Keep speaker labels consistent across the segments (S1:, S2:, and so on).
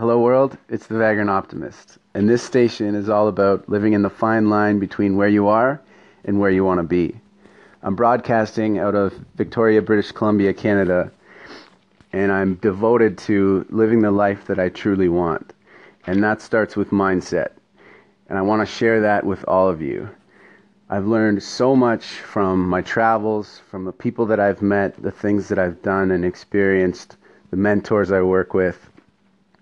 S1: Hello, world. It's the Vagrant Optimist. And this station is all about living in the fine line between where you are and where you want to be. I'm broadcasting out of Victoria, British Columbia, Canada, and I'm devoted to living the life that I truly want. And that starts with mindset. And I want to share that with all of you. I've learned so much from my travels, from the people that I've met, the things that I've done and experienced, the mentors I work with.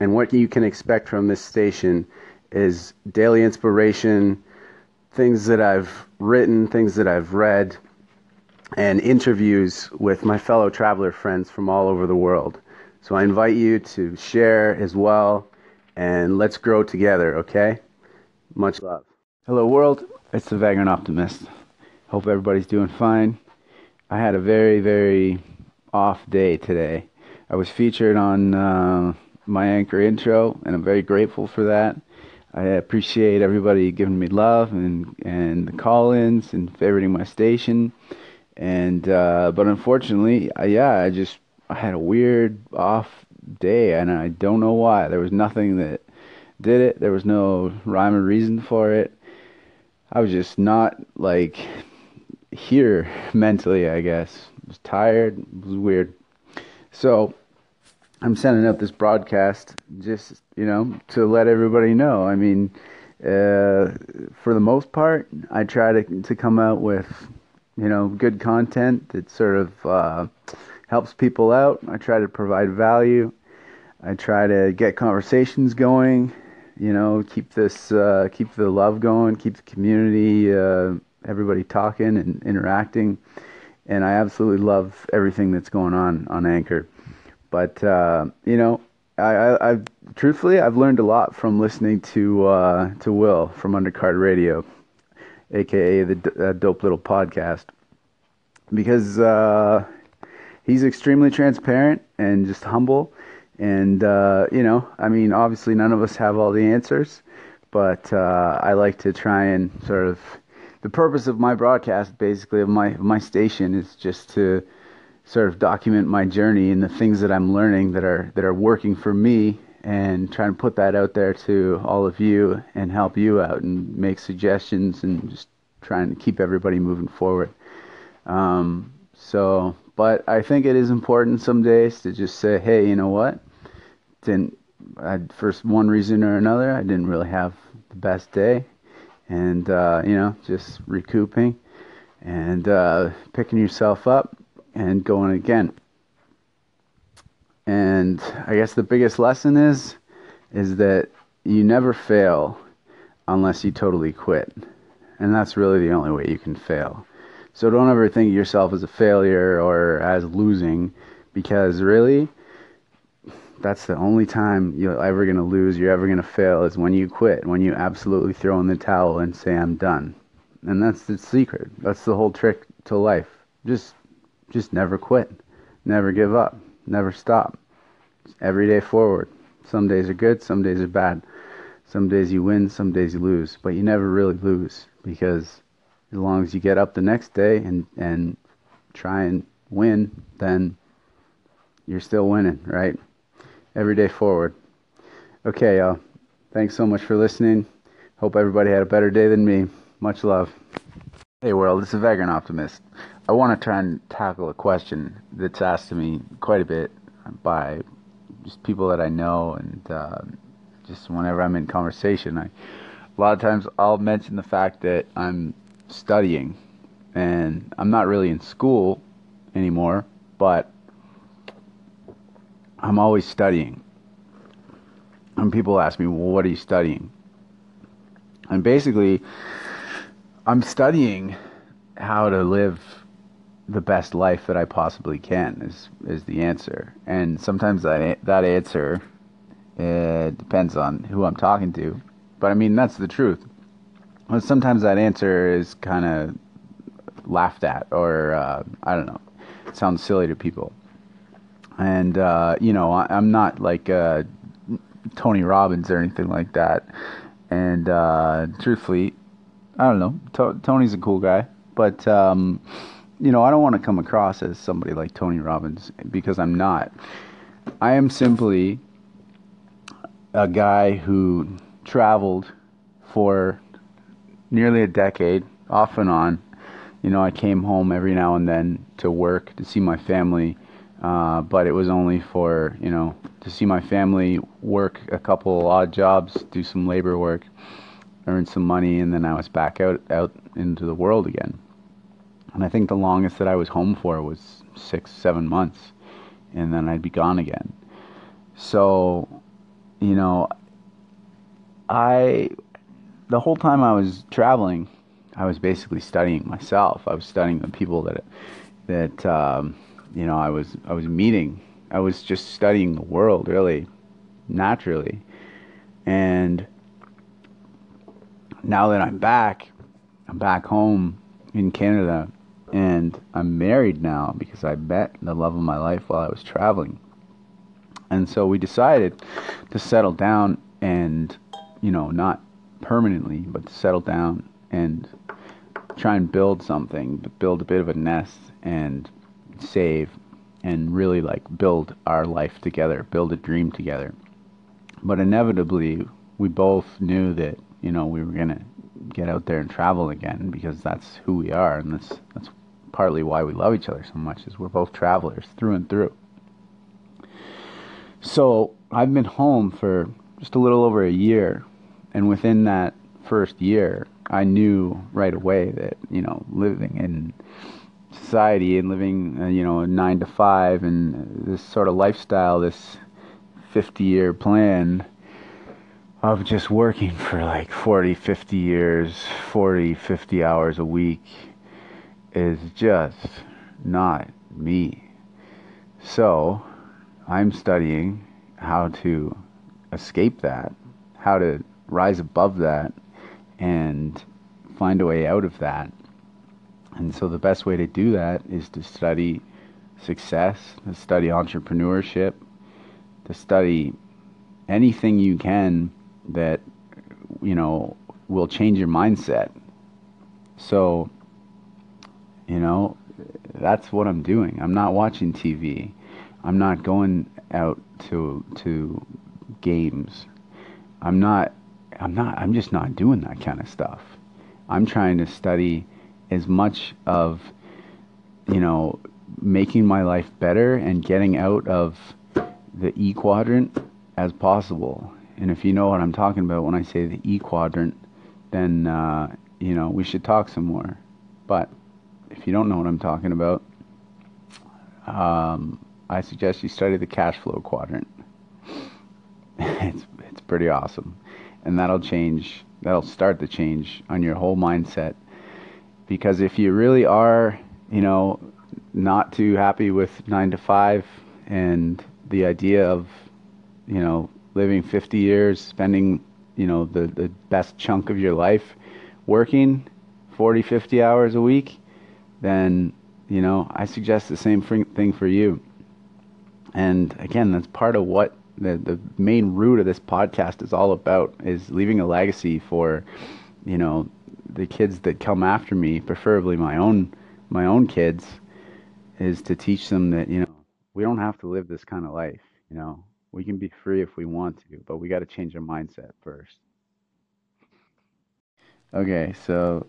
S1: And what you can expect from this station is daily inspiration, things that I've written, things that I've read, and interviews with my fellow traveler friends from all over the world. So I invite you to share as well, and let's grow together, okay? Much love. Hello, world. It's the Vagrant Optimist. Hope everybody's doing fine. I had a very, very off day today. I was featured on uh, my anchor intro, and I'm very grateful for that. I appreciate everybody giving me love and and the call-ins and favoriting my station. And uh, but unfortunately, I, yeah, I just I had a weird off day, and I don't know why. There was nothing that did it. There was no rhyme or reason for it. I was just not like here mentally, I guess. I was tired. It was weird. So I'm sending out this broadcast just, you know, to let everybody know. I mean, uh, for the most part, I try to to come out with, you know, good content that sort of uh, helps people out. I try to provide value. I try to get conversations going you know, keep this, uh, keep the love going, keep the community, uh, everybody talking and interacting. And I absolutely love everything that's going on on Anchor. But uh, you know, I, I've truthfully I've learned a lot from listening to uh, to Will from Undercard Radio, aka the uh, Dope Little Podcast, because uh, he's extremely transparent and just humble and, uh, you know, I mean, obviously none of us have all the answers, but uh, I like to try and sort of. The purpose of my broadcast, basically, of my, of my station, is just to sort of document my journey and the things that I'm learning that are, that are working for me and try and put that out there to all of you and help you out and make suggestions and just trying to keep everybody moving forward. Um, so, but I think it is important some days to just say, hey, you know what? didn't I for one reason or another I didn't really have the best day, and uh, you know just recouping and uh, picking yourself up and going again. And I guess the biggest lesson is is that you never fail unless you totally quit. And that's really the only way you can fail. So don't ever think of yourself as a failure or as losing because really that's the only time you're ever going to lose, you're ever going to fail is when you quit, when you absolutely throw in the towel and say I'm done. And that's the secret. That's the whole trick to life. Just just never quit. Never give up. Never stop. Every day forward. Some days are good, some days are bad. Some days you win, some days you lose, but you never really lose because as long as you get up the next day and and try and win, then you're still winning, right? every day forward. Okay, y'all. Thanks so much for listening. Hope everybody had a better day than me. Much love. Hey, world. This is Vagrant Optimist. I want to try and tackle a question that's asked to me quite a bit by just people that I know, and uh, just whenever I'm in conversation, I a lot of times I'll mention the fact that I'm studying, and I'm not really in school anymore, but I'm always studying. And people ask me, well, what are you studying? And basically, I'm studying how to live the best life that I possibly can is is the answer. And sometimes that that answer it depends on who I'm talking to. But I mean that's the truth. But sometimes that answer is kind of laughed at or uh, I don't know. Sounds silly to people and uh, you know I, am not like uh, Tony Robbins or anything like that. And uh, truthfully, I don't know. T- Tony's a cool guy, but um, you know I don't want to come across as somebody like Tony Robbins because I'm not. I am simply a guy who traveled for nearly a decade, off and on. You know, I came home every now and then to work to see my family, uh, but it was only for you know to see my family work a couple odd jobs, do some labor work, earn some money, and then I was back out out into the world again. And I think the longest that I was home for was six, seven months, and then I'd be gone again. So, you know, I the whole time I was traveling, I was basically studying myself. I was studying the people that that um, you know I was I was meeting. I was just studying the world really naturally, and now that I'm back, I'm back home in Canada, and I'm married now because I met the love of my life while I was traveling. And so we decided to settle down and, you know, not permanently, but to settle down and try and build something, build a bit of a nest and save and really like build our life together, build a dream together. But inevitably, we both knew that, you know, we were to get out there and travel again because that's who we are and that's that's partly why we love each other so much is we're both travelers through and through. So, I've been home for just a little over a year and within that first year, I knew right away that you know living in society and living uh, you know nine to five and this sort of lifestyle, this fifty year plan of just working for like 40, 50 years, 40, 50 hours a week is just not me. So I'm studying how to escape that, how to rise above that and find a way out of that. And so the best way to do that is to study success, to study entrepreneurship, to study anything you can that you know will change your mindset. So, you know, that's what I'm doing. I'm not watching TV. I'm not going out to to games. I'm not I'm not I'm just not doing that kind of stuff. I'm trying to study as much of you know making my life better and getting out of the E quadrant as possible. And if you know what I'm talking about when I say the E quadrant, then uh, you know we should talk some more. But if you don't know what I'm talking about, um, I suggest you study the cash flow quadrant. it's it's pretty awesome and that'll change that'll start the change on your whole mindset because if you really are you know not too happy with 9 to 5 and the idea of you know living 50 years spending you know the the best chunk of your life working 40 50 hours a week then you know I suggest the same thing for you. And again that's part of what the the main root of this podcast is all about is leaving a legacy for you know the kids that come after me preferably my own my own kids is to teach them that you know we don't have to live this kind of life you know we can be free if we want to but we got to change our mindset first okay so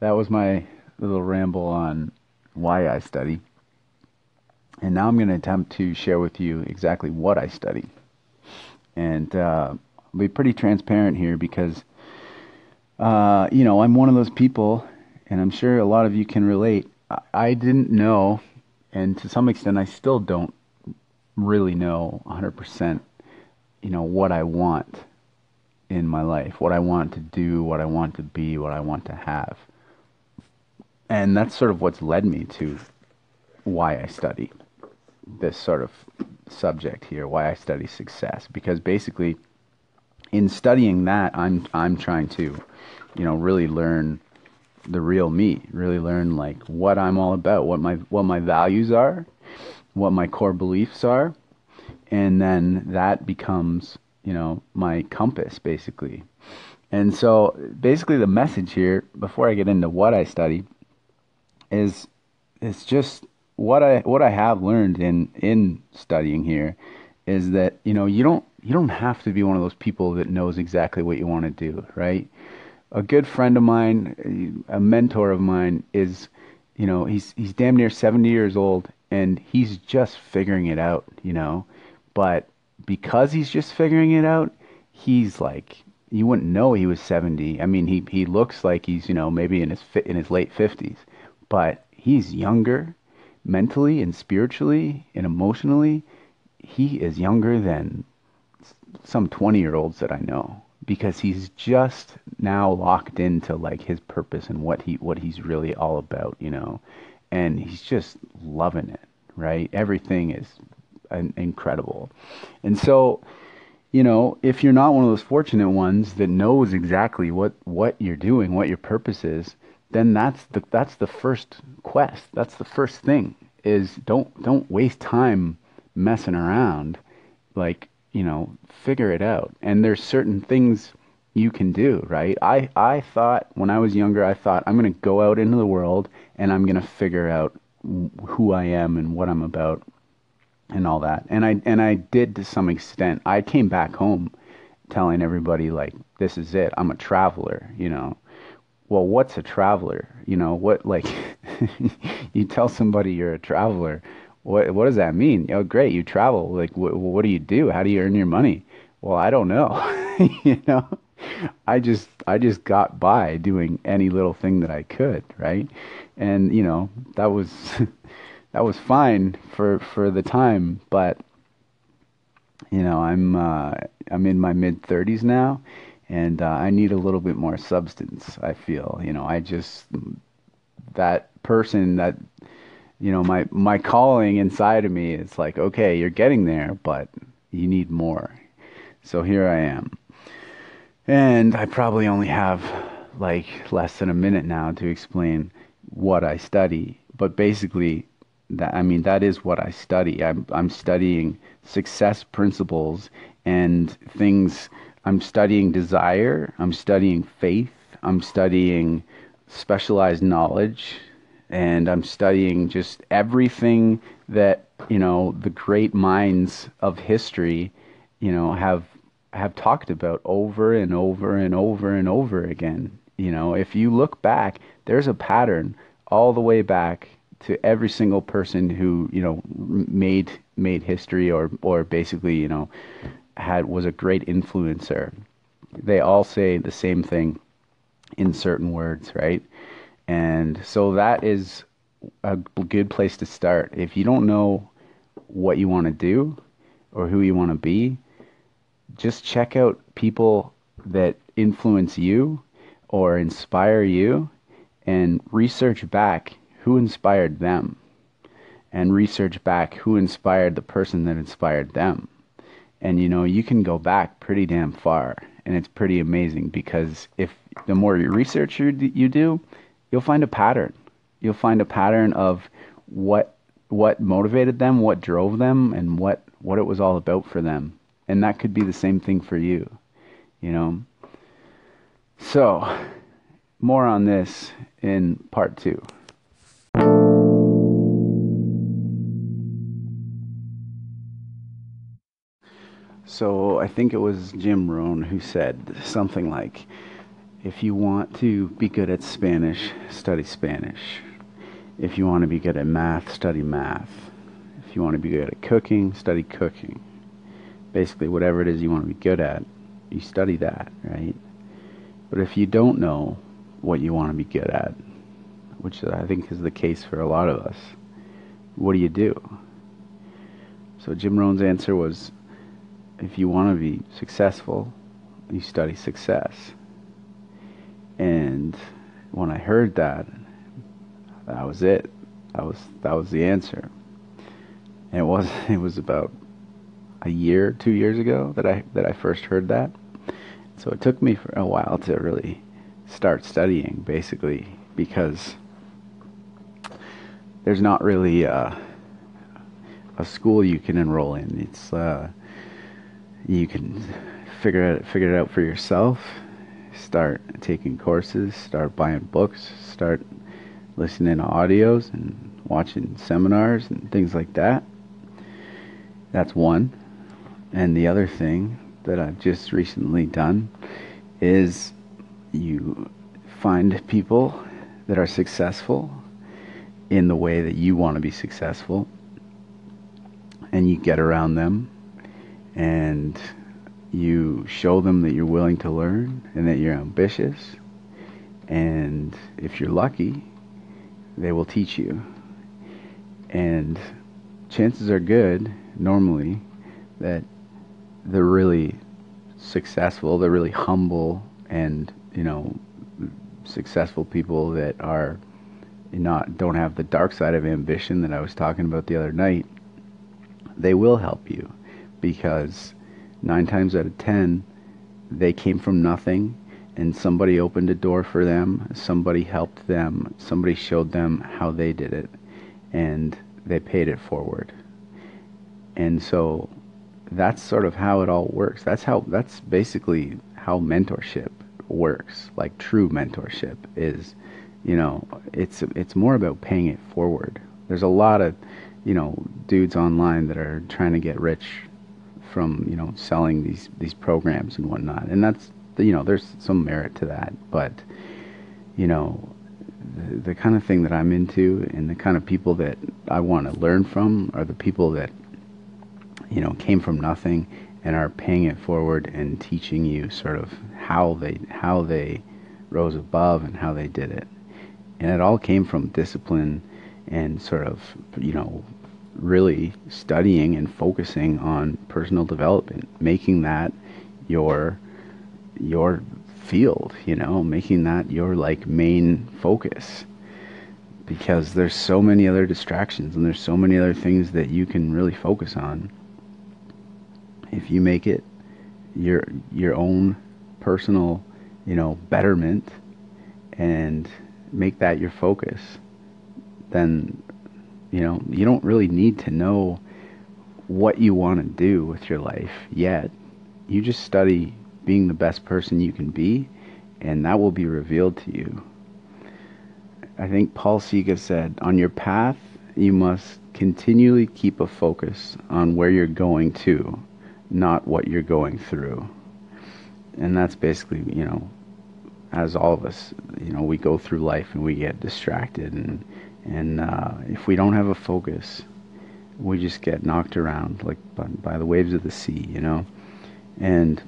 S1: that was my little ramble on why i study and now I'm going to attempt to share with you exactly what I study. And uh, I'll be pretty transparent here because, uh, you know, I'm one of those people, and I'm sure a lot of you can relate. I, I didn't know, and to some extent, I still don't really know 100%, you know, what I want in my life, what I want to do, what I want to be, what I want to have. And that's sort of what's led me to why I study this sort of subject here, why I study success, because basically, in studying that, I'm I'm trying to, you know, really learn the real me, really learn like what I'm all about, what my what my values are, what my core beliefs are, and then that becomes, you know, my compass basically. And so basically the message here before I get into what I study is it's just what I what I have learned in in studying here is that you know you don't you don't have to be one of those people that knows exactly what you want to do, right? A good friend of mine, a mentor of mine is, you know, he's he's damn near 70 years old and he's just figuring it out, you know. But because he's just figuring it out, he's like you wouldn't know he was 70. I mean, he he looks like he's, you know, maybe in his in his late 50s, but he's younger mentally and spiritually and emotionally. He is younger than some 20 year olds that I know because he's just now locked into like his purpose and what he what he's really all about, you know. And he's just loving it, right? Everything is incredible. And so, you know, if you're not one of those fortunate ones that knows exactly what what you're doing, what your purpose is, then that's the that's the first quest. That's the first thing is don't don't waste time messing around. Like you know, figure it out. And there's certain things you can do, right? I, I thought when I was younger, I thought I'm going to go out into the world and I'm going to figure out who I am and what I'm about and all that. And I, and I did to some extent. I came back home telling everybody like, this is it. I'm a traveler, you know. Well, what's a traveler? You know, what, like, you tell somebody you're a traveler what what does that mean? Oh, great, you travel. Like, wh- what do you do? How do you earn your money? Well, I don't know. you know, I just I just got by doing any little thing that I could, right? And you know, that was that was fine for for the time, but you know, I'm uh, I'm in my mid 30s now, and uh, I need a little bit more substance. I feel, you know, I just that person that you know my my calling inside of me is like okay you're getting there but you need more so here i am and i probably only have like less than a minute now to explain what i study. But basically that i mean that is what i study. I'm i'm studying success principles and things. I'm studying desire. I'm studying faith. I'm studying specialized knowledge. And I'm studying just everything that you know the great minds of history, you know, have have talked about over and over and over and over again. You know, if you look back, there's a pattern all the way back to every single person who you know made made history or or basically you know had was a great influencer. They all say the same thing in certain words, right? And so that is a good place to start. If you don't know what you want to do or who you want to be, just check out people that influence you or inspire you and research back who inspired them and research back who inspired the person that inspired them. And you know, you can go back pretty damn far and it's pretty amazing because if the more you research you, you do, you'll find a pattern. You'll find a pattern of what what motivated them, what drove them, and what what it was all about for them. And that could be the same thing for you, you know. So, more on this in part 2. So, I think it was Jim Rohn who said something like if you want to be good at Spanish, study Spanish. If you want to be good at math, study math. If you want to be good at cooking, study cooking. Basically, whatever it is you want to be good at, you study that, right? But if you don't know what you want to be good at, which I think is the case for a lot of us, what do you do? So Jim Rohn's answer was if you want to be successful, you study success. And when I heard that, that was it. That was that was the answer. And it was it was about a year, two years ago that I that I first heard that. So it took me for a while to really start studying, basically, because there's not really a, a school you can enroll in. It's uh, you can figure it figure it out for yourself start taking courses, start buying books, start listening to audios and watching seminars and things like that. That's one. And the other thing that I've just recently done is you find people that are successful in the way that you want to be successful and you get around them and you show them that you're willing to learn and that you're ambitious and if you're lucky they will teach you. And chances are good normally that they're really successful they're really humble and you know successful people that are not don't have the dark side of ambition that I was talking about the other night they will help you because nine times out of ten they came from nothing and somebody opened a door for them somebody helped them somebody showed them how they did it and they paid it forward. And so that's sort of how it all works. That's how that's basically how mentorship works like true mentorship is you know it's it's more about paying it forward. There's a lot of you know dudes online that are trying to get rich from you know selling these these programs and whatnot. And that's you know there's some merit to that. But you know the, the kind of thing that I'm into and the kind of people that I want to learn from are the people that you know came from nothing and are paying it forward and teaching you sort of how they how they rose above and how they did it. And it all came from discipline and sort of you know really studying and focusing on personal development making that your your field you know making that your like main focus. Because there's so many other distractions and there's so many other things that you can really focus on if you make it your your own personal, you know, betterment and make that your focus, then you know, you don't really need to know what you want to do with your life yet. You just study being the best person you can be and that will be revealed to you. I think Paul Sega said, on your path, you must continually keep a focus on where you're going to not what you're going through. And that's basically, you know, as all of us, you know, we go through life and we get distracted, and and uh, if we don't have a focus, we just get knocked around like by, by the waves of the sea, you know, and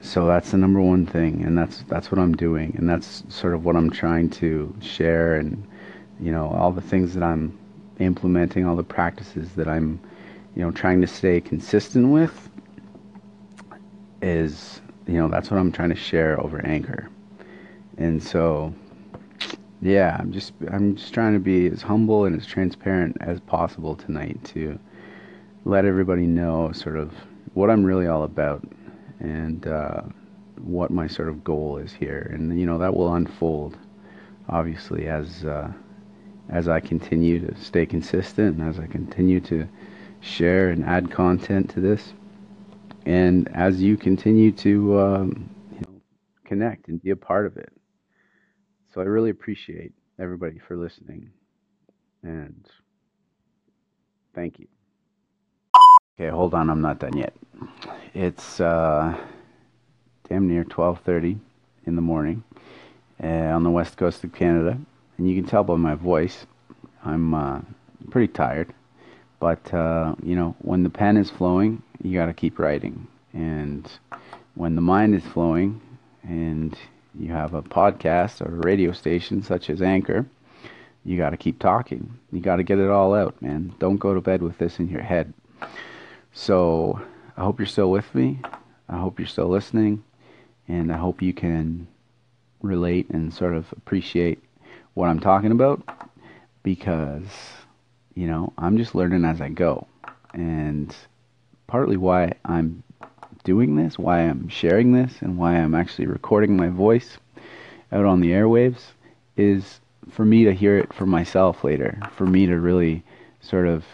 S1: so that's the number one thing, and that's that's what I'm doing, and that's sort of what I'm trying to share, and you know, all the things that I'm implementing, all the practices that I'm you know, trying to stay consistent with is, you know, that's what I'm trying to share over Anchor. And so, yeah, I'm just, I'm just trying to be as humble and as transparent as possible tonight to let everybody know sort of what I'm really all about and uh, what my sort of goal is here. And, you know, that will unfold obviously as, uh, as I continue to stay consistent and as I continue to share and add content to this. And as you continue to um, you know, connect and be a part of it. So I really appreciate everybody for listening. And thank you. Okay, hold on, I'm not done yet. It's uh, damn near 12:30 in the morning uh, on the west coast of Canada, and you can tell by my voice, I'm uh, pretty tired. But uh, you know, when the pen is flowing, you got to keep writing, and when the mind is flowing, and you have a podcast or a radio station such as Anchor, you got to keep talking. You got to get it all out, man. Don't go to bed with this in your head. So I hope you're still with me. I hope you're still listening, and I hope you can relate and sort of appreciate what I'm talking about because you know, I'm just learning as I go. And partly why I'm doing this, why I'm sharing this, and why I'm actually recording my voice out on the airwaves is for me to hear it for myself later, for me to really sort of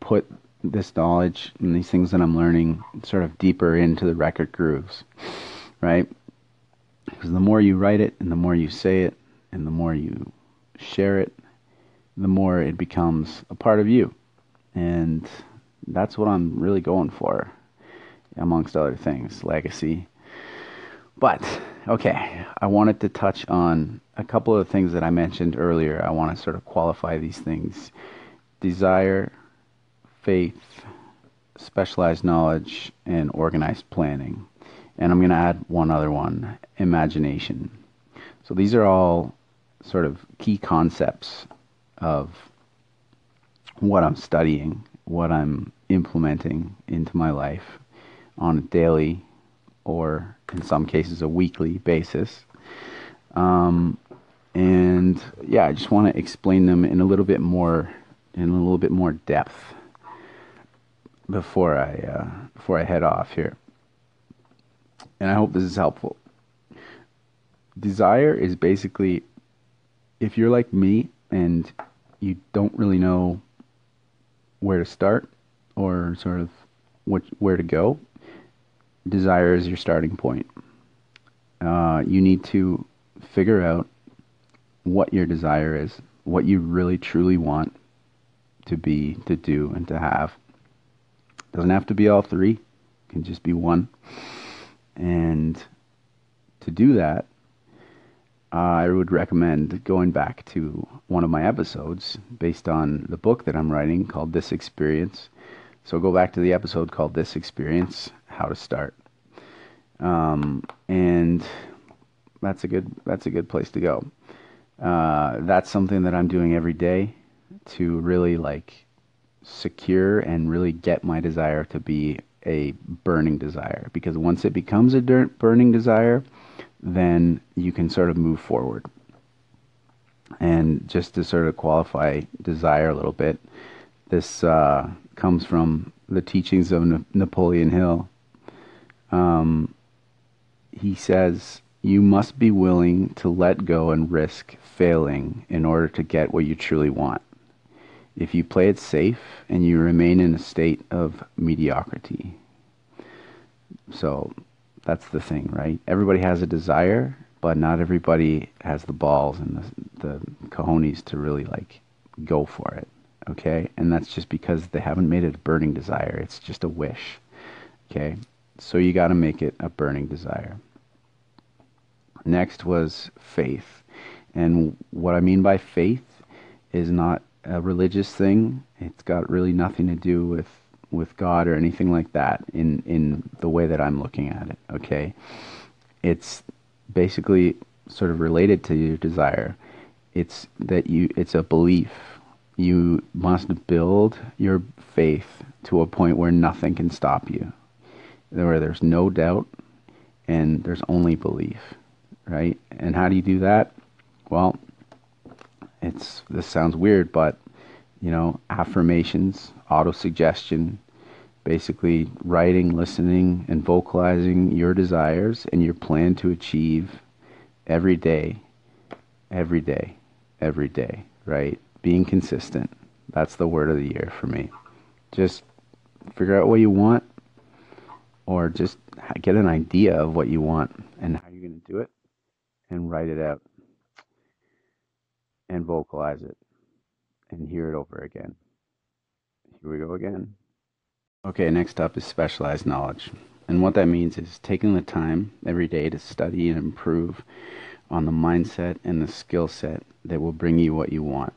S1: put this knowledge and these things that I'm learning sort of deeper into the record grooves, right? Because the more you write it and the more you say it and the more you share it, the more it becomes a part of you. And that's what I'm really going for, amongst other things, legacy. But, okay, I wanted to touch on a couple of things that I mentioned earlier. I want to sort of qualify these things desire, faith, specialized knowledge, and organized planning. And I'm going to add one other one imagination. So these are all sort of key concepts of what I'm studying, what I'm implementing into my life on a daily or in some cases a weekly basis. Um, and yeah, I just want to explain them in a little bit more in a little bit more depth before I uh, before I head off here. And I hope this is helpful. Desire is basically if you're like me and you don't really know where to start or sort of what, where to go, desire is your starting point. Uh, you need to figure out what your desire is, what you really truly want to be, to do, and to have. Doesn't have to be all three. It can just be one. And to do that, I would recommend going back to one of my episodes based on the book that I'm writing called This Experience. So go back to the episode called This Experience How to Start. Um, and that's a good that's a good place to go. Uh, that's something that I'm doing every day to really like secure and really get my desire to be a burning desire because once it becomes a burning desire then you can sort of move forward. And just to sort of qualify desire a little bit, this uh, comes from the teachings of Na- Napoleon Hill. Um, he says, You must be willing to let go and risk failing in order to get what you truly want. If you play it safe and you remain in a state of mediocrity. So that's the thing, right? Everybody has a desire, but not everybody has the balls and the, the cojones to really like go for it. Okay, and that's just because they haven't made it a burning desire. It's just a wish. Okay, so you got to make it a burning desire. Next was faith, and what I mean by faith is not a religious thing. It's got really nothing to do with with God or anything like that in in the way that I'm looking at it. Okay, it's basically sort of related to your desire. It's that you it's a belief. You must build your faith to a point where nothing can stop you, where there's no doubt and there's only belief, right? And how do you do that? Well, it's this sounds weird, but you know, affirmations, auto-suggestion, basically writing, listening, and vocalizing your desires and your plan to achieve every day, every day, every day, right? Being consistent. That's the word of the year for me. Just figure out what you want or just get an idea of what you want and how you're going to do it and write it out and vocalize it and hear it over again. Here we go again. Okay, next up is specialized knowledge. And what that means is taking the time every day to study and improve on the mindset and the skill set that will bring you what you want.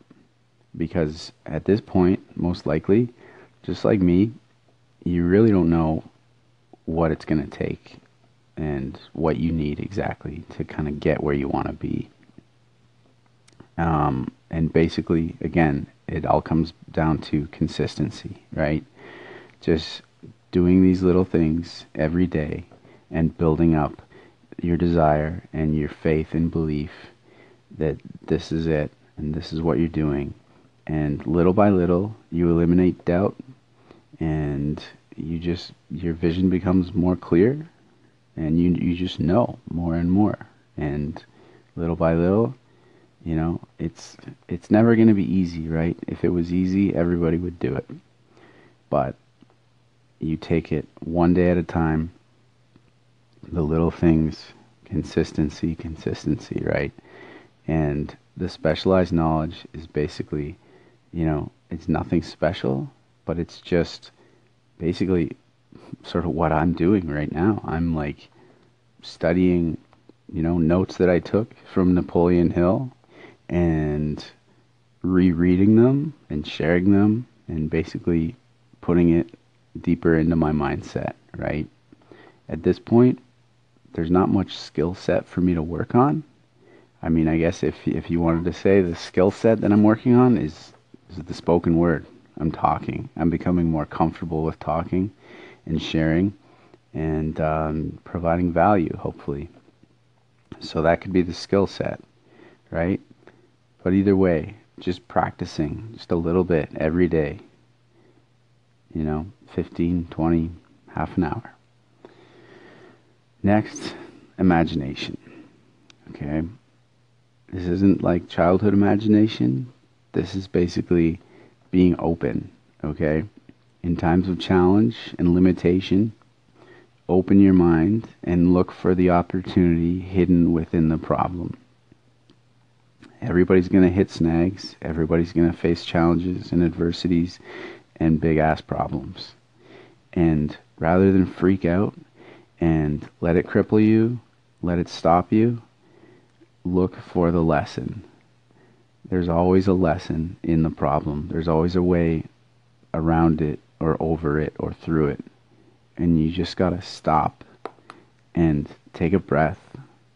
S1: Because at this point, most likely, just like me, you really don't know what it's going to take and what you need exactly to kind of get where you want to be. Um, and basically, again, it all comes down to consistency, right? Just doing these little things every day and building up your desire and your faith and belief that this is it and this is what you're doing. And little by little, you eliminate doubt and you just, your vision becomes more clear and you, you just know more and more. And little by little, you know, it's, it's never going to be easy, right? If it was easy, everybody would do it. But you take it one day at a time. The little things, consistency, consistency, right? And the specialized knowledge is basically, you know, it's nothing special, but it's just basically sort of what I'm doing right now. I'm like studying, you know, notes that I took from Napoleon Hill and rereading them and sharing them and basically putting it deeper into my mindset, right? At this point, there's not much skill set for me to work on. I mean, I guess if if you wanted to say the skill set that I'm working on is is the spoken word. I'm talking. I'm becoming more comfortable with talking and sharing and um, providing value, hopefully. So that could be the skill set, right? But either way, just practicing just a little bit every day. You know, 15, 20, half an hour. Next, imagination. Okay. This isn't like childhood imagination. This is basically being open, okay? In times of challenge and limitation, open your mind and look for the opportunity hidden within the problem. Everybody's going to hit snags, everybody's going to face challenges and adversities and big ass problems. And rather than freak out and let it cripple you, let it stop you, look for the lesson. There's always a lesson in the problem. There's always a way around it or over it or through it. And you just got to stop and take a breath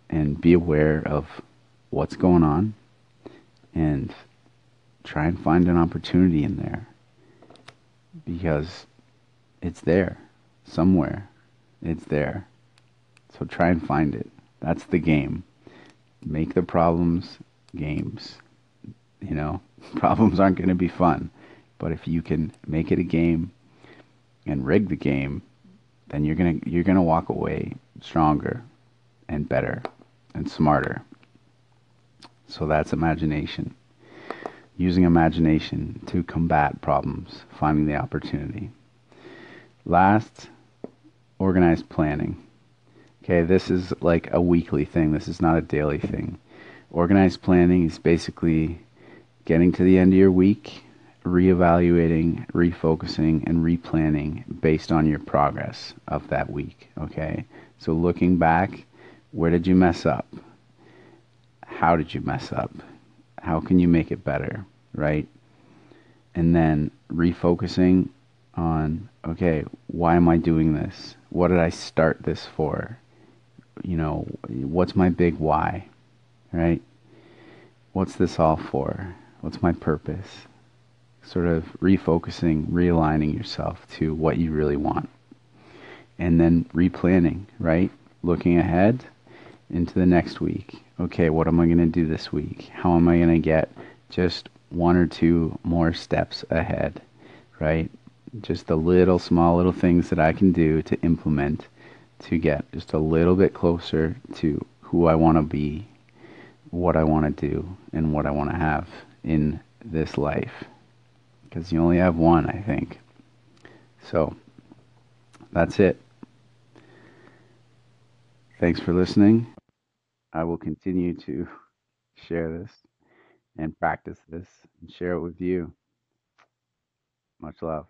S1: and be aware of what's going on and try and find an opportunity in there because it's there somewhere. It's there. So try and find it. That's the game. Make the problems games. You know, problems aren't going to be fun. But if you can make it a game and rig the game, then you're going to you're going to walk away stronger and better and smarter. So that's imagination. Using imagination to combat problems, finding the opportunity. Last, organized planning. Okay, this is like a weekly thing. This is not a daily thing. Organized planning is basically getting to the end of your week, reevaluating, refocusing, and replanning based on your progress of that week. Okay, so looking back, where did you mess up? How did you mess up? How can you make it better? Right? And then refocusing on okay, why am I doing this? What did I start this for? You know, what's my big why? Right? What's this all for? What's my purpose? Sort of refocusing, realigning yourself to what you really want. And then replanning, right? Looking ahead into the next week. Okay, what am I going to do this week? How am I going to get just one or two more steps ahead, right? just the little small little things that I can do to implement to get just a little bit closer to who I want to be, what I want to do, and what I want to have in this life. Because you only have one, I think. So that's it. Thanks for listening. I will continue to share this and practice this and share it with you. Much love.